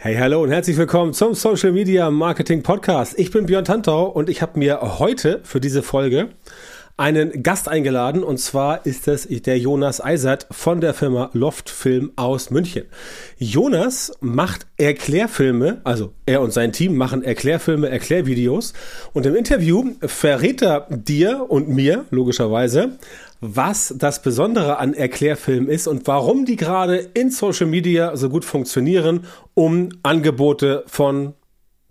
Hey, hallo und herzlich willkommen zum Social Media Marketing Podcast. Ich bin Björn Tantau und ich habe mir heute für diese Folge einen Gast eingeladen und zwar ist es der Jonas Eisert von der Firma Loft Film aus München. Jonas macht Erklärfilme, also er und sein Team machen Erklärfilme, Erklärvideos und im Interview verrät er dir und mir logischerweise, was das Besondere an Erklärfilmen ist und warum die gerade in Social Media so gut funktionieren, um Angebote von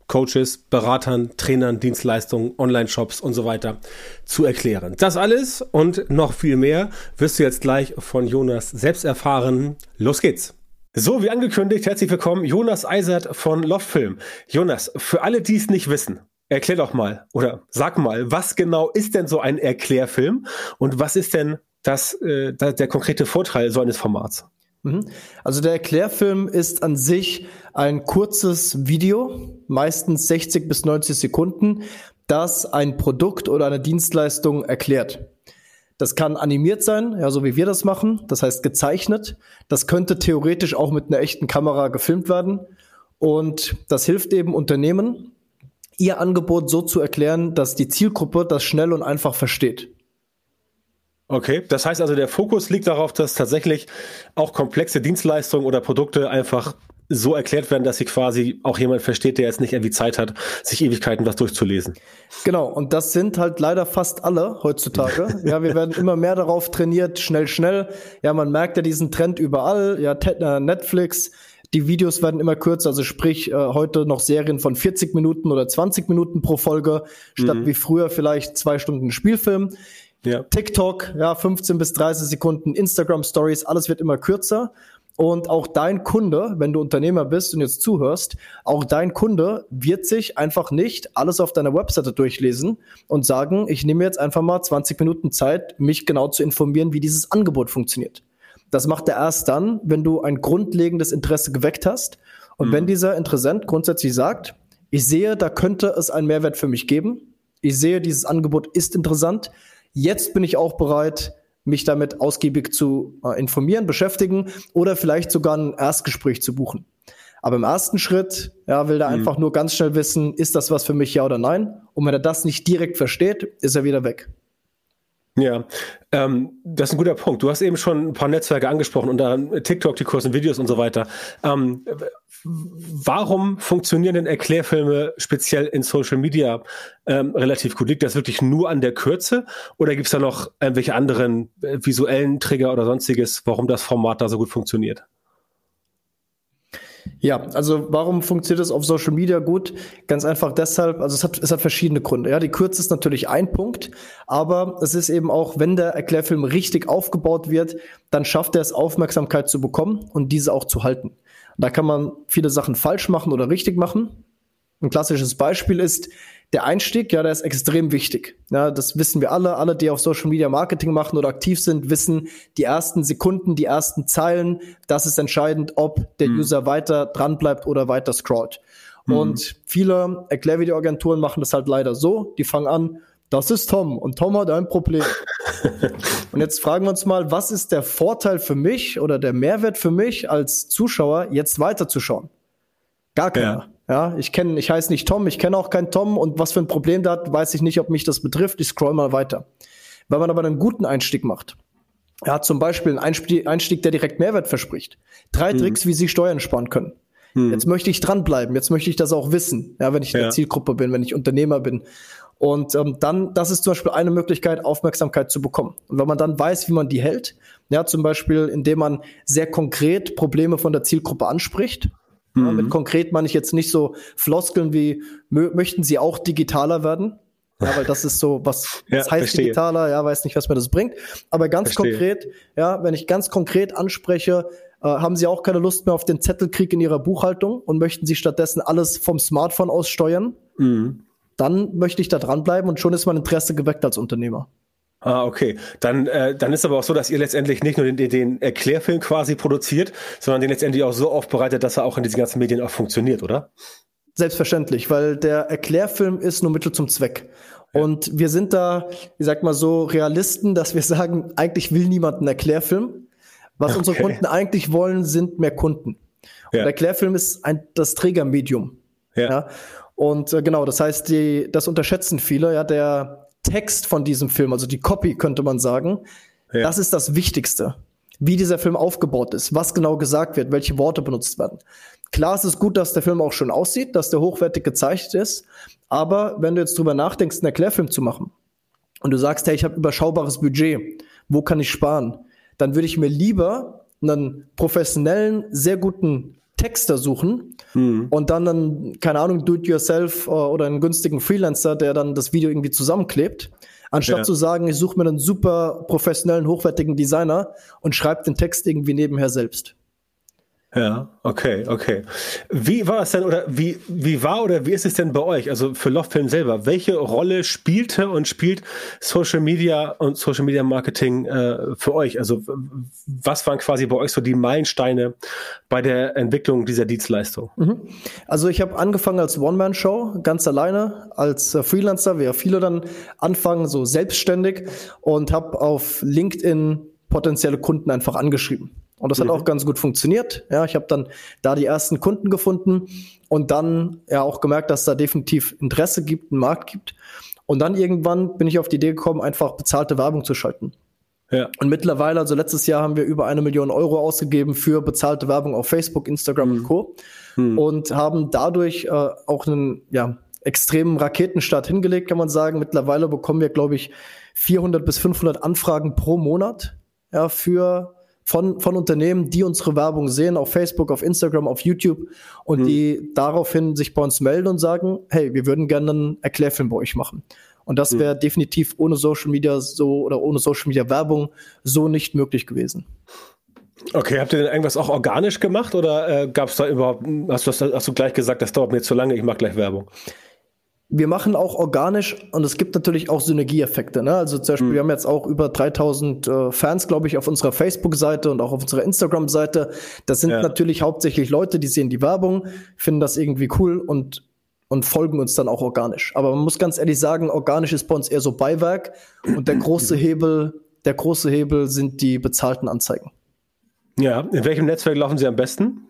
Coaches, Beratern, Trainern, Dienstleistungen, Online-Shops und so weiter zu erklären. Das alles und noch viel mehr wirst du jetzt gleich von Jonas selbst erfahren. Los geht's! So, wie angekündigt, herzlich willkommen, Jonas Eisert von Loftfilm. Jonas, für alle, die es nicht wissen, Erklär doch mal oder sag mal, was genau ist denn so ein Erklärfilm und was ist denn das, äh, der konkrete Vorteil so eines Formats? Mhm. Also der Erklärfilm ist an sich ein kurzes Video, meistens 60 bis 90 Sekunden, das ein Produkt oder eine Dienstleistung erklärt. Das kann animiert sein, ja, so wie wir das machen, das heißt gezeichnet. Das könnte theoretisch auch mit einer echten Kamera gefilmt werden. Und das hilft eben Unternehmen, ihr Angebot so zu erklären, dass die Zielgruppe das schnell und einfach versteht. Okay, das heißt also, der Fokus liegt darauf, dass tatsächlich auch komplexe Dienstleistungen oder Produkte einfach so erklärt werden, dass sie quasi auch jemand versteht, der jetzt nicht irgendwie Zeit hat, sich Ewigkeiten was durchzulesen. Genau, und das sind halt leider fast alle heutzutage. ja, wir werden immer mehr darauf trainiert, schnell, schnell. Ja, man merkt ja diesen Trend überall. Ja, äh, Netflix, die Videos werden immer kürzer, also sprich äh, heute noch Serien von 40 Minuten oder 20 Minuten pro Folge, statt mhm. wie früher vielleicht zwei Stunden Spielfilm. Ja. TikTok, ja, 15 bis 30 Sekunden, Instagram Stories, alles wird immer kürzer. Und auch dein Kunde, wenn du Unternehmer bist und jetzt zuhörst, auch dein Kunde wird sich einfach nicht alles auf deiner Webseite durchlesen und sagen, ich nehme jetzt einfach mal 20 Minuten Zeit, mich genau zu informieren, wie dieses Angebot funktioniert. Das macht er erst dann, wenn du ein grundlegendes Interesse geweckt hast. Und mhm. wenn dieser Interessent grundsätzlich sagt, ich sehe, da könnte es einen Mehrwert für mich geben. Ich sehe, dieses Angebot ist interessant. Jetzt bin ich auch bereit, mich damit ausgiebig zu äh, informieren, beschäftigen oder vielleicht sogar ein Erstgespräch zu buchen. Aber im ersten Schritt, ja, will er mhm. einfach nur ganz schnell wissen, ist das was für mich, ja oder nein? Und wenn er das nicht direkt versteht, ist er wieder weg. Ja, ähm, das ist ein guter Punkt. Du hast eben schon ein paar Netzwerke angesprochen, unter TikTok, die kurzen Videos und so weiter. Ähm, warum funktionieren denn Erklärfilme speziell in Social Media ähm, relativ gut? Liegt das wirklich nur an der Kürze oder gibt es da noch irgendwelche anderen äh, visuellen Trigger oder sonstiges, warum das Format da so gut funktioniert? Ja, also warum funktioniert es auf Social Media gut? Ganz einfach deshalb, also es hat, es hat verschiedene Gründe. Ja, die Kürze ist natürlich ein Punkt, aber es ist eben auch, wenn der Erklärfilm richtig aufgebaut wird, dann schafft er es, Aufmerksamkeit zu bekommen und diese auch zu halten. Da kann man viele Sachen falsch machen oder richtig machen. Ein klassisches Beispiel ist, der Einstieg, ja, der ist extrem wichtig. Ja, das wissen wir alle. Alle, die auf Social Media Marketing machen oder aktiv sind, wissen, die ersten Sekunden, die ersten Zeilen, das ist entscheidend, ob der mhm. User weiter dran bleibt oder weiter scrollt. Mhm. Und viele Erklärvideoagenturen machen das halt leider so. Die fangen an, das ist Tom und Tom hat ein Problem. und jetzt fragen wir uns mal, was ist der Vorteil für mich oder der Mehrwert für mich als Zuschauer, jetzt weiterzuschauen? Gar keiner. Ja. Ja, ich kenne, ich heiße nicht Tom, ich kenne auch keinen Tom und was für ein Problem da hat, weiß ich nicht, ob mich das betrifft. Ich scroll mal weiter. Wenn man aber einen guten Einstieg macht, ja, zum Beispiel einen Einstieg, Einstieg der direkt Mehrwert verspricht. Drei mhm. Tricks, wie Sie Steuern sparen können. Mhm. Jetzt möchte ich dranbleiben, jetzt möchte ich das auch wissen, ja, wenn ich in der Zielgruppe bin, wenn ich Unternehmer bin. Und ähm, dann, das ist zum Beispiel eine Möglichkeit, Aufmerksamkeit zu bekommen. Und wenn man dann weiß, wie man die hält, ja, zum Beispiel, indem man sehr konkret Probleme von der Zielgruppe anspricht, Mhm. mit konkret meine ich jetzt nicht so Floskeln wie, möchten Sie auch digitaler werden? Ja, weil das ist so, was, ja, heißt verstehe. digitaler? Ja, weiß nicht, was mir das bringt. Aber ganz verstehe. konkret, ja, wenn ich ganz konkret anspreche, äh, haben Sie auch keine Lust mehr auf den Zettelkrieg in Ihrer Buchhaltung und möchten Sie stattdessen alles vom Smartphone aus steuern? Mhm. Dann möchte ich da dranbleiben und schon ist mein Interesse geweckt als Unternehmer. Ah, okay. Dann, äh, dann ist aber auch so, dass ihr letztendlich nicht nur den, den Erklärfilm quasi produziert, sondern den letztendlich auch so aufbereitet, dass er auch in diesen ganzen Medien auch funktioniert, oder? Selbstverständlich, weil der Erklärfilm ist nur Mittel zum Zweck. Und wir sind da, ich sag mal so, Realisten, dass wir sagen, eigentlich will niemand einen Erklärfilm. Was okay. unsere Kunden eigentlich wollen, sind mehr Kunden. Ja. Und Erklärfilm ist ein, das Trägermedium. Ja. ja? Und äh, genau, das heißt, die, das unterschätzen viele. Ja, der Text von diesem Film, also die Copy, könnte man sagen, ja. das ist das Wichtigste. Wie dieser Film aufgebaut ist, was genau gesagt wird, welche Worte benutzt werden. Klar, es ist gut, dass der Film auch schon aussieht, dass der hochwertig gezeichnet ist. Aber wenn du jetzt drüber nachdenkst, einen Erklärfilm zu machen und du sagst, hey, ich habe überschaubares Budget, wo kann ich sparen? Dann würde ich mir lieber einen professionellen, sehr guten Texter suchen hm. und dann einen, keine Ahnung, Do-it-yourself äh, oder einen günstigen Freelancer, der dann das Video irgendwie zusammenklebt, anstatt ja. zu sagen, ich suche mir einen super professionellen, hochwertigen Designer und schreibe den Text irgendwie nebenher selbst. Ja, okay, okay. Wie war es denn oder wie, wie war oder wie ist es denn bei euch, also für Loftfilm selber? Welche Rolle spielte und spielt Social Media und Social Media Marketing äh, für euch? Also was waren quasi bei euch so die Meilensteine bei der Entwicklung dieser Dienstleistung? Mhm. Also ich habe angefangen als One-Man-Show, ganz alleine, als äh, Freelancer, wie ja viele dann anfangen, so selbstständig und habe auf LinkedIn potenzielle Kunden einfach angeschrieben. Und das mhm. hat auch ganz gut funktioniert. Ja, ich habe dann da die ersten Kunden gefunden und dann ja auch gemerkt, dass da definitiv Interesse gibt, einen Markt gibt. Und dann irgendwann bin ich auf die Idee gekommen, einfach bezahlte Werbung zu schalten. Ja. Und mittlerweile, also letztes Jahr haben wir über eine Million Euro ausgegeben für bezahlte Werbung auf Facebook, Instagram mhm. und Co. Mhm. Und haben dadurch äh, auch einen ja, extremen Raketenstart hingelegt, kann man sagen. Mittlerweile bekommen wir, glaube ich, 400 bis 500 Anfragen pro Monat ja, für von, von Unternehmen, die unsere Werbung sehen, auf Facebook, auf Instagram, auf YouTube und mhm. die daraufhin sich bei uns melden und sagen, hey, wir würden gerne einen Erklärfilm bei euch machen. Und das wäre mhm. definitiv ohne Social Media so oder ohne Social Media Werbung so nicht möglich gewesen. Okay, habt ihr denn irgendwas auch organisch gemacht oder äh, gab es da überhaupt, hast du, hast du gleich gesagt, das dauert mir zu lange, ich mache gleich Werbung? Wir machen auch organisch und es gibt natürlich auch Synergieeffekte. Ne? Also zum Beispiel, mhm. wir haben jetzt auch über 3000 äh, Fans, glaube ich, auf unserer Facebook-Seite und auch auf unserer Instagram-Seite. Das sind ja. natürlich hauptsächlich Leute, die sehen die Werbung, finden das irgendwie cool und und folgen uns dann auch organisch. Aber man muss ganz ehrlich sagen, organisch ist bei uns eher so Beiwerk und der große Hebel, der große Hebel sind die bezahlten Anzeigen. Ja, in welchem Netzwerk laufen sie am besten?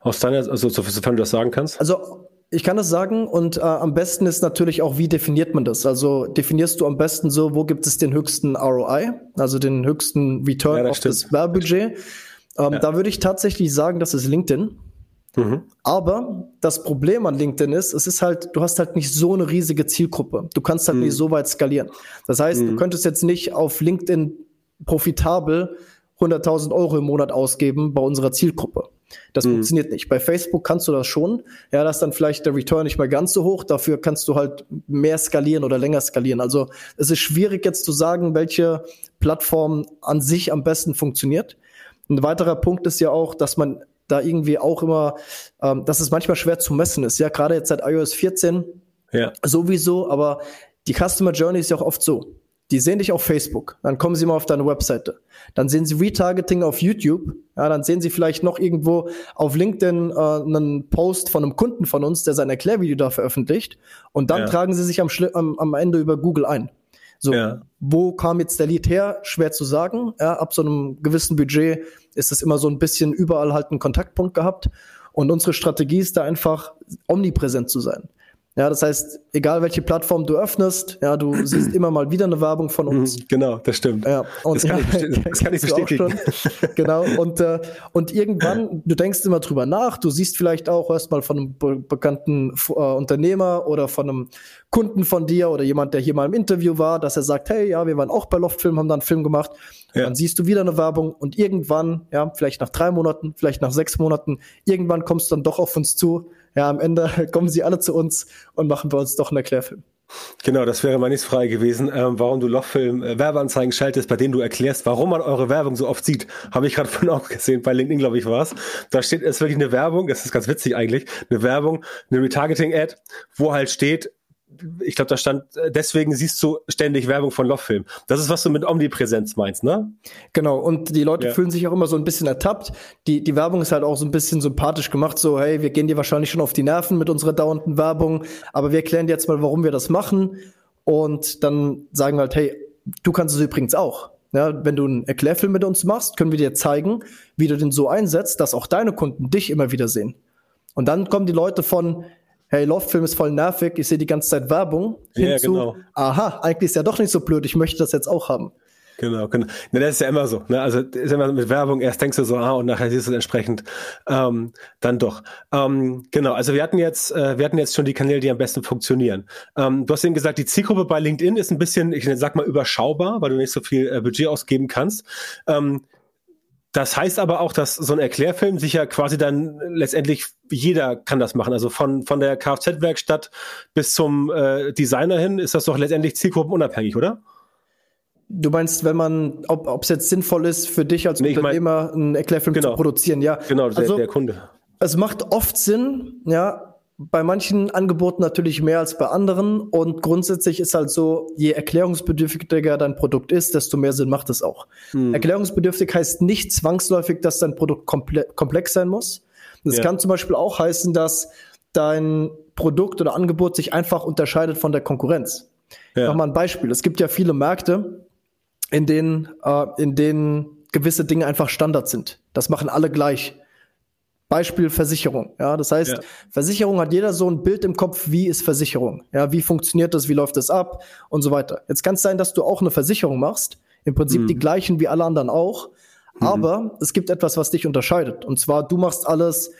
Aus deiner, also sofern du das sagen kannst? Also ich kann das sagen und äh, am besten ist natürlich auch, wie definiert man das? Also definierst du am besten so, wo gibt es den höchsten ROI, also den höchsten Return ja, das auf stimmt. das Werbebudget. Ähm, ja. Da würde ich tatsächlich sagen, das ist LinkedIn. Mhm. Aber das Problem an LinkedIn ist, es ist halt, du hast halt nicht so eine riesige Zielgruppe. Du kannst halt mhm. nicht so weit skalieren. Das heißt, mhm. du könntest jetzt nicht auf LinkedIn profitabel 100.000 Euro im Monat ausgeben bei unserer Zielgruppe. Das mhm. funktioniert nicht. Bei Facebook kannst du das schon. Ja, da ist dann vielleicht der Return nicht mehr ganz so hoch. Dafür kannst du halt mehr skalieren oder länger skalieren. Also es ist schwierig jetzt zu sagen, welche Plattform an sich am besten funktioniert. Ein weiterer Punkt ist ja auch, dass man da irgendwie auch immer, ähm, dass es manchmal schwer zu messen ist. Ja, gerade jetzt seit iOS 14 ja. sowieso, aber die Customer Journey ist ja auch oft so. Die sehen dich auf Facebook, dann kommen sie mal auf deine Webseite. Dann sehen sie Retargeting auf YouTube, ja, dann sehen sie vielleicht noch irgendwo auf LinkedIn äh, einen Post von einem Kunden von uns, der sein Erklärvideo da veröffentlicht. Und dann ja. tragen sie sich am, am, am Ende über Google ein. So, ja. wo kam jetzt der Lead her? Schwer zu sagen. Ja, ab so einem gewissen Budget ist es immer so ein bisschen überall halt einen Kontaktpunkt gehabt. Und unsere Strategie ist da einfach omnipräsent zu sein. Ja, das heißt, egal welche Plattform du öffnest, ja, du siehst immer mal wieder eine Werbung von uns. Mhm, genau, das stimmt. Ja, und das kann, ja, ich, das kann ich bestätigen. genau, und, äh, und irgendwann, du denkst immer drüber nach, du siehst vielleicht auch erstmal von einem be bekannten äh, Unternehmer oder von einem Kunden von dir oder jemand, der hier mal im Interview war, dass er sagt, hey, ja, wir waren auch bei Loftfilm, haben da einen Film gemacht. Ja. Dann siehst du wieder eine Werbung und irgendwann, ja, vielleicht nach drei Monaten, vielleicht nach sechs Monaten, irgendwann kommst du dann doch auf uns zu ja, am Ende kommen sie alle zu uns und machen bei uns doch einen Erklärfilm. Genau, das wäre meine nächste Frage gewesen, ähm, warum du Lochfilm äh, Werbeanzeigen schaltest, bei denen du erklärst, warum man eure Werbung so oft sieht. Habe ich gerade von auch gesehen, bei LinkedIn, glaube ich, war es. Da steht, es ist wirklich eine Werbung, das ist ganz witzig eigentlich, eine Werbung, eine Retargeting-Ad, wo halt steht, ich glaube, da stand, deswegen siehst du ständig Werbung von Lochfilm. Das ist, was du mit Omnipräsenz meinst, ne? Genau, und die Leute ja. fühlen sich auch immer so ein bisschen ertappt. Die, die Werbung ist halt auch so ein bisschen sympathisch gemacht, so, hey, wir gehen dir wahrscheinlich schon auf die Nerven mit unserer dauernden Werbung, aber wir erklären dir jetzt mal, warum wir das machen. Und dann sagen wir halt, hey, du kannst es übrigens auch. Ja, wenn du einen Erklärfilm mit uns machst, können wir dir zeigen, wie du den so einsetzt, dass auch deine Kunden dich immer wieder sehen. Und dann kommen die Leute von, hey, Love-Film ist voll nervig, ich sehe die ganze Zeit Werbung, Ja, hinzu, genau. aha, eigentlich ist ja doch nicht so blöd, ich möchte das jetzt auch haben. Genau, genau. Ne, das ist ja immer so. Ne? Also ist immer mit Werbung, erst denkst du so, ah, und nachher siehst du es entsprechend ähm, dann doch. Ähm, genau, also wir hatten jetzt, äh, wir hatten jetzt schon die Kanäle, die am besten funktionieren. Ähm, du hast eben gesagt, die Zielgruppe bei LinkedIn ist ein bisschen, ich sag mal, überschaubar, weil du nicht so viel äh, Budget ausgeben kannst. Ähm, das heißt aber auch, dass so ein Erklärfilm sich ja quasi dann letztendlich jeder kann das machen. Also von, von der Kfz-Werkstatt bis zum äh, Designer hin ist das doch letztendlich zielgruppenunabhängig, oder? Du meinst, wenn man, ob es jetzt sinnvoll ist, für dich als Nee, ich mein- Unternehmer einen Erklärfilm Genau. zu produzieren, ja. Genau, der, also, der Kunde. es macht oft Sinn, ja, bei manchen Angeboten natürlich mehr als bei anderen. Und grundsätzlich ist halt so, je erklärungsbedürftiger dein Produkt ist, desto mehr Sinn macht es auch. Hm. Erklärungsbedürftig heißt nicht zwangsläufig, dass dein Produkt komple komplex sein muss. Das Ja. kann zum Beispiel auch heißen, dass dein Produkt oder Angebot sich einfach unterscheidet von der Konkurrenz. Ja. Nochmal ein Beispiel. Es gibt ja viele Märkte, in denen, äh, in denen gewisse Dinge einfach Standard sind. Das machen alle gleich. Beispiel Versicherung. Ja, das heißt, Ja. Versicherung hat jeder so ein Bild im Kopf, wie ist Versicherung? Ja, wie funktioniert das? Wie läuft das ab? Und so weiter. Jetzt kann es sein, dass du auch eine Versicherung machst. Im Prinzip die gleichen wie alle anderen auch. Aber es gibt etwas, was dich unterscheidet. Und zwar, du machst alles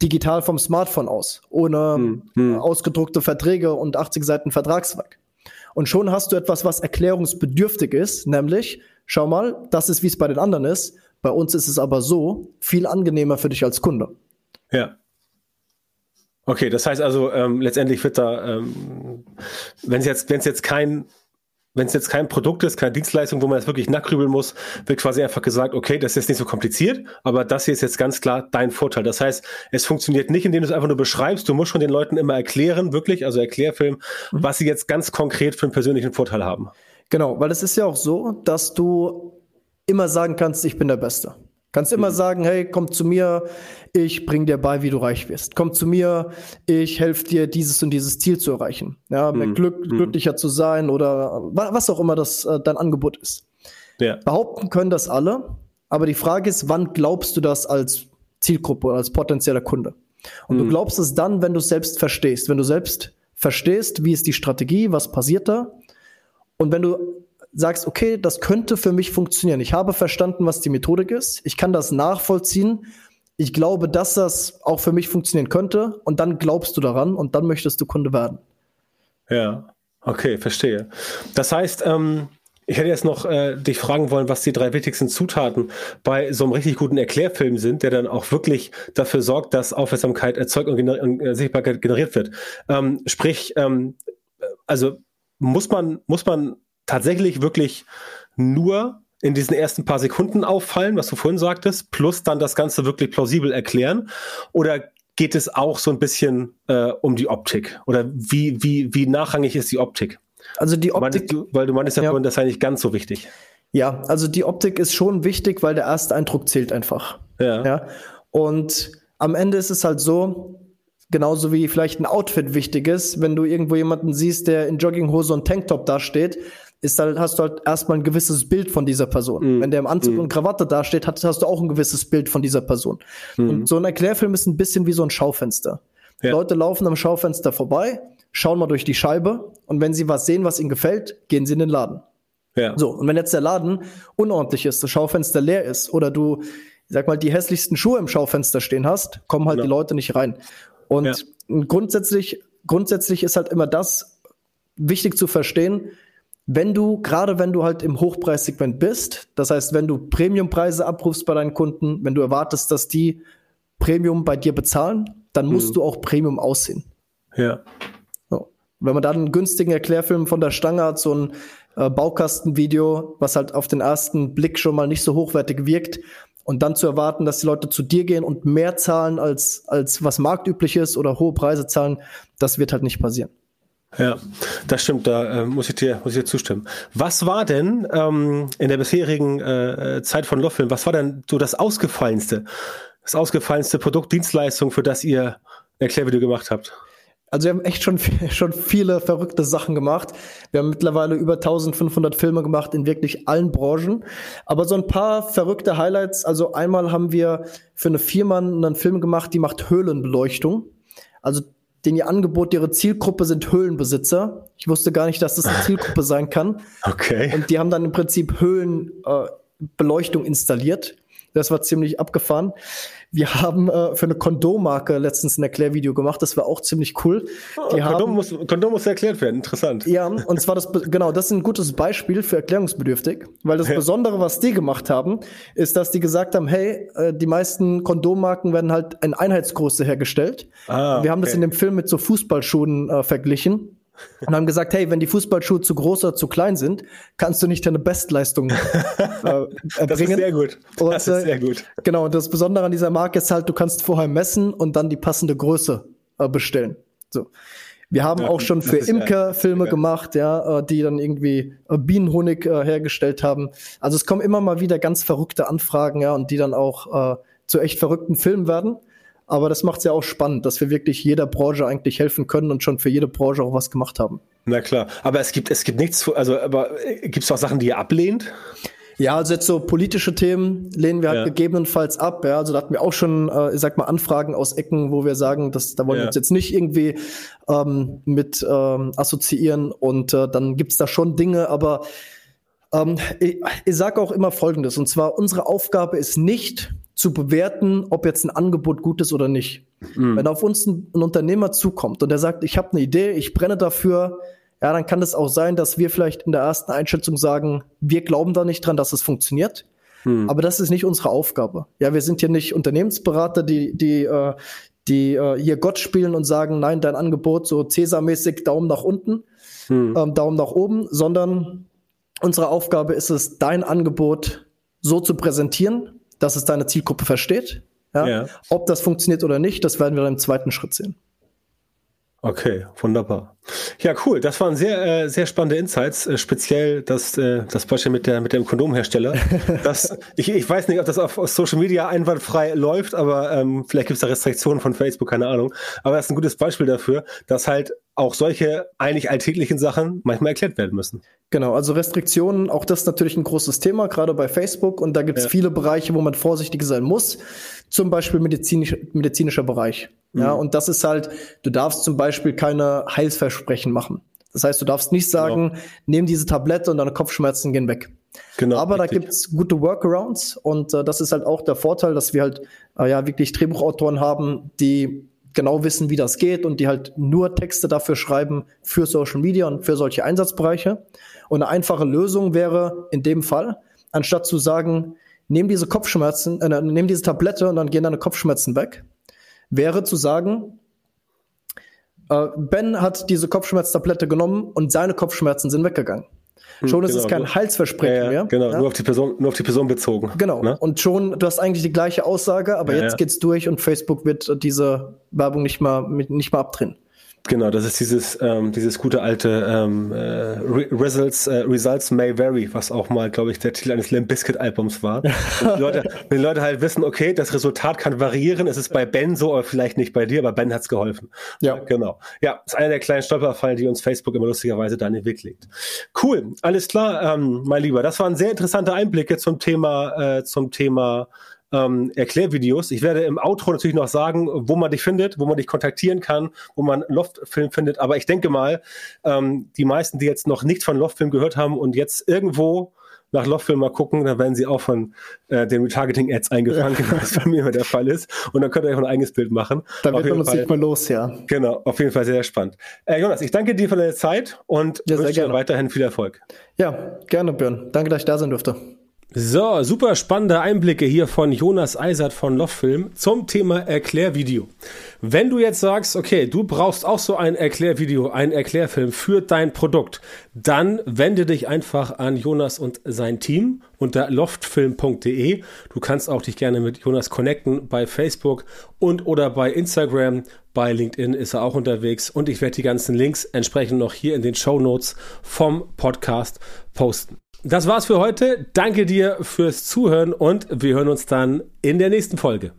digital vom Smartphone aus, ohne äh, ausgedruckte Verträge und 80 Seiten Vertragswerk. Und schon hast du etwas, was erklärungsbedürftig ist, nämlich, schau mal, das ist, wie es bei den anderen ist. Bei uns ist es aber so viel angenehmer für dich als Kunde. Ja. Okay, das heißt also, ähm, letztendlich wird da, ähm, wenn es jetzt, wenn es jetzt kein, wenn es jetzt kein Produkt ist, keine Dienstleistung, wo man jetzt wirklich nachgrübeln muss, wird quasi einfach gesagt, okay, das ist jetzt nicht so kompliziert, aber das hier ist jetzt ganz klar dein Vorteil. Das heißt, es funktioniert nicht, indem du es einfach nur beschreibst, du musst schon den Leuten immer erklären, wirklich, also Erklärfilm, was sie jetzt ganz konkret für einen persönlichen Vorteil haben. Genau, weil es ist ja auch so, dass du immer sagen kannst, ich bin der Beste. Kannst immer sagen, hey, komm zu mir, ich bring dir bei, wie du reich wirst. Komm zu mir, ich helfe dir, dieses und dieses Ziel zu erreichen. Ja, mehr Glück, glücklicher zu sein oder wa- was auch immer das äh, dein Angebot ist. Ja. Behaupten können das alle, aber die Frage ist, wann glaubst du das als Zielgruppe oder als potenzieller Kunde? Und du glaubst es dann, wenn du es selbst verstehst. Wenn du selbst verstehst, wie ist die Strategie, was passiert da. Und wenn du sagst, okay, das könnte für mich funktionieren. Ich habe verstanden, was die Methodik ist. Ich kann das nachvollziehen. Ich glaube, dass das auch für mich funktionieren könnte. Und dann glaubst du daran und dann möchtest du Kunde werden. Ja, okay, verstehe. Das heißt, ähm, ich hätte jetzt noch äh, dich fragen wollen, was die drei wichtigsten Zutaten bei so einem richtig guten Erklärfilm sind, der dann auch wirklich dafür sorgt, dass Aufmerksamkeit erzeugt und, gener und äh, Sichtbarkeit generiert wird. Ähm, sprich, ähm, also muss man, muss man tatsächlich wirklich nur in diesen ersten paar Sekunden auffallen, was du vorhin sagtest, plus dann das Ganze wirklich plausibel erklären? Oder geht es auch so ein bisschen äh, um die Optik? Oder wie, wie, wie nachrangig ist die Optik? Also die Optik, du, weil du meinst ja, Ja. vorhin, das sei nicht ganz so wichtig. ja, also die Optik ist schon wichtig, weil der erste Eindruck zählt einfach. Ja. Ja. Und am Ende ist es halt so, genauso wie vielleicht ein Outfit wichtig ist, wenn du irgendwo jemanden siehst, der in Jogginghose und Tanktop dasteht, ist halt, hast du halt erstmal ein gewisses Bild von dieser Person. Wenn der im Anzug und Krawatte dasteht, hast, hast du auch ein gewisses Bild von dieser Person. Und so ein Erklärfilm ist ein bisschen wie so ein Schaufenster. Ja. Leute laufen am Schaufenster vorbei, schauen mal durch die Scheibe und wenn sie was sehen, was ihnen gefällt, gehen sie in den Laden. Ja. So, und wenn jetzt der Laden unordentlich ist, das Schaufenster leer ist oder du, sag mal, die hässlichsten Schuhe im Schaufenster stehen hast, kommen halt Ja. die Leute nicht rein. Und grundsätzlich, grundsätzlich ist halt immer das wichtig zu verstehen, wenn du, gerade wenn du halt im Hochpreissegment bist, das heißt, wenn du Premiumpreise abrufst bei deinen Kunden, wenn du erwartest, dass die Premium bei dir bezahlen, dann musst du auch Premium aussehen. ja. So. Wenn man dann einen günstigen Erklärfilm von der Stange hat, so ein äh, Baukastenvideo, was halt auf den ersten Blick schon mal nicht so hochwertig wirkt, und dann zu erwarten, dass die Leute zu dir gehen und mehr zahlen als, als was marktüblich ist oder hohe Preise zahlen, das wird halt nicht passieren. Ja, das stimmt, da äh, muss, ich dir, muss ich dir zustimmen. Was war denn ähm, in der bisherigen äh, Zeit von Loffilm, was war denn so das ausgefallenste, das ausgefallenste Produkt, Dienstleistung, für das ihr Erklärvideo gemacht habt? Also wir haben echt schon, schon viele verrückte Sachen gemacht. Wir haben mittlerweile über 1500 Filme gemacht in wirklich allen Branchen. Aber so ein paar verrückte Highlights. Also einmal haben wir für eine Firma einen Film gemacht, die macht Höhlenbeleuchtung. Also den ihr Angebot, ihre Zielgruppe sind Höhlenbesitzer. Ich wusste gar nicht, dass das eine Zielgruppe sein kann. Okay. Und die haben dann im Prinzip Höhlenbeleuchtung äh, installiert. Das war ziemlich abgefahren. Wir haben äh, für eine Kondommarke letztens ein Erklärvideo gemacht. Das war auch ziemlich cool. Oh, Kondom, haben, muss, Kondom muss erklärt werden. Interessant. Ja, und zwar das, genau, das ist ein gutes Beispiel für erklärungsbedürftig, weil das. Besondere, was die gemacht haben, ist, dass die gesagt haben, hey, äh, die meisten Kondommarken werden halt in Einheitsgröße hergestellt. Ah, wir haben okay. das in dem Film mit so Fußballschuhen äh, verglichen und haben gesagt, hey, wenn die Fußballschuhe zu groß oder zu klein sind, kannst du nicht deine Bestleistung äh, erbringen. Das ist sehr gut. Das und, ist äh, sehr gut. Genau, und das Besondere an dieser Marke ist halt, du kannst vorher messen und dann die passende Größe äh, bestellen. So. Wir haben ja, auch schon für Imker Filme ja. gemacht, ja, äh, die dann irgendwie äh, Bienenhonig äh, hergestellt haben. Also es kommen immer mal wieder ganz verrückte Anfragen, ja, und die dann auch äh, zu echt verrückten Filmen werden. Aber das macht es ja auch spannend, dass wir wirklich jeder Branche eigentlich helfen können und schon für jede Branche auch was gemacht haben. Na klar. Aber es gibt, es gibt nichts, also, aber äh, gibt es auch Sachen, die ihr ablehnt? Ja, also jetzt so politische Themen lehnen wir halt ja. gegebenenfalls ab. Ja, also da hatten wir auch schon, äh, ich sag mal, Anfragen aus Ecken, wo wir sagen, dass da wollen ja. wir uns jetzt nicht irgendwie ähm, mit ähm, assoziieren. Und äh, dann gibt's da schon Dinge, aber ähm, ich, ich sage auch immer Folgendes, und zwar unsere Aufgabe ist nicht, zu bewerten, ob jetzt ein Angebot gut ist oder nicht. Mhm. Wenn auf uns ein, ein, Unternehmer zukommt und der sagt, ich habe eine Idee, ich brenne dafür, ja, dann kann es auch sein, dass wir vielleicht in der ersten Einschätzung sagen, wir glauben da nicht dran, dass es funktioniert. Mhm. Aber das ist nicht unsere Aufgabe. Ja, wir sind hier nicht Unternehmensberater, die, die, äh, die äh, hier Gott spielen und sagen, nein, dein Angebot so Cäsar-mäßig Daumen nach unten, mhm. ähm, Daumen nach oben, sondern unsere Aufgabe ist es, dein Angebot so zu präsentieren, dass es deine Zielgruppe versteht. Ja? ja? Ob das funktioniert oder nicht, das werden wir dann im zweiten Schritt sehen. Okay, wunderbar. Ja, cool. Das waren sehr, äh, sehr spannende Insights, äh, speziell das, äh, das Beispiel mit der mit dem Kondomhersteller. das, ich, ich weiß nicht, ob das auf, auf Social Media einwandfrei läuft, aber ähm, vielleicht gibt es da Restriktionen von Facebook, keine Ahnung. Aber das ist ein gutes Beispiel dafür, dass halt auch solche eigentlich alltäglichen Sachen manchmal erklärt werden müssen. Genau, also Restriktionen, auch das ist natürlich ein großes Thema, gerade bei Facebook. Und da gibt es ja. viele Bereiche, wo man vorsichtig sein muss. Zum Beispiel medizinisch, medizinischer Bereich. Mhm. Ja, und das ist halt, du darfst zum Beispiel keine Heilsversprechen machen. Das heißt, du darfst nicht sagen, genau. nimm diese Tablette und deine Kopfschmerzen gehen weg. Genau, Aber richtig. da gibt's gute Workarounds und äh, das ist halt auch der Vorteil, dass wir halt äh, ja wirklich Drehbuchautoren haben, die genau wissen, wie das geht und die halt nur Texte dafür schreiben für Social Media und für solche Einsatzbereiche. Und eine einfache Lösung wäre in dem Fall, anstatt zu sagen, nimm diese Kopfschmerzen, äh, nimm diese Tablette und dann gehen deine Kopfschmerzen weg, wäre zu sagen, äh, Ben hat diese Kopfschmerztablette genommen und seine Kopfschmerzen sind weggegangen. Hm, schon ist genau, es kein Halsversprechen ja, ja, mehr. Genau, ja? nur auf die Person, nur auf die Person bezogen. Genau. Ne? Und schon, du hast eigentlich die gleiche Aussage, aber jetzt geht's durch und Facebook wird diese Werbung nicht mal, nicht mal abdrehen. Genau, das ist dieses, ähm, dieses gute alte ähm, äh, Results, äh, Results May Vary, was auch mal, glaube ich, der Titel eines Limp Bizkit Albums war. wenn, die Leute, wenn die Leute halt wissen, okay, das Resultat kann variieren, es ist bei Ben so, aber vielleicht nicht bei dir, aber Ben hat's geholfen. Ja. Genau. Ja, ist einer der kleinen Stolperfallen, die uns Facebook immer lustigerweise da in den Weg legt. Cool, alles klar, ähm, mein Lieber. Das waren sehr interessante Einblicke zum Thema, äh, zum Thema ähm, Erklärvideos. Ich werde im Outro natürlich noch sagen, wo man dich findet, wo man dich kontaktieren kann, wo man Loftfilm findet. Aber ich denke mal, ähm, die meisten, die jetzt noch nichts von Loftfilm gehört haben und jetzt irgendwo nach Loftfilm mal gucken, dann werden sie auch von äh, den Retargeting-Ads eingefangen, ja. was bei mir immer der Fall ist. Und dann könnt ihr euch ein eigenes Bild machen. Dann wird man uns nicht mehr los, ja. Genau, auf jeden Fall sehr, sehr spannend. Äh, Jonas, ich danke dir für deine Zeit und ja, wünsche dir weiterhin viel Erfolg. Ja, gerne, Björn. Danke, dass ich da sein durfte. So, super spannende Einblicke hier von Jonas Eisert von Loftfilm zum Thema Erklärvideo. Wenn du jetzt sagst, okay, du brauchst auch so ein Erklärvideo, ein Erklärfilm für dein Produkt, dann wende dich einfach an Jonas und sein Team unter loftfilm.de. Du kannst auch dich gerne mit Jonas connecten bei Facebook und oder bei Instagram. Bei LinkedIn ist er auch unterwegs und ich werde die ganzen Links entsprechend noch hier in den Show Notes vom Podcast posten. Das war's für heute. Danke dir fürs Zuhören und wir hören uns dann in der nächsten Folge.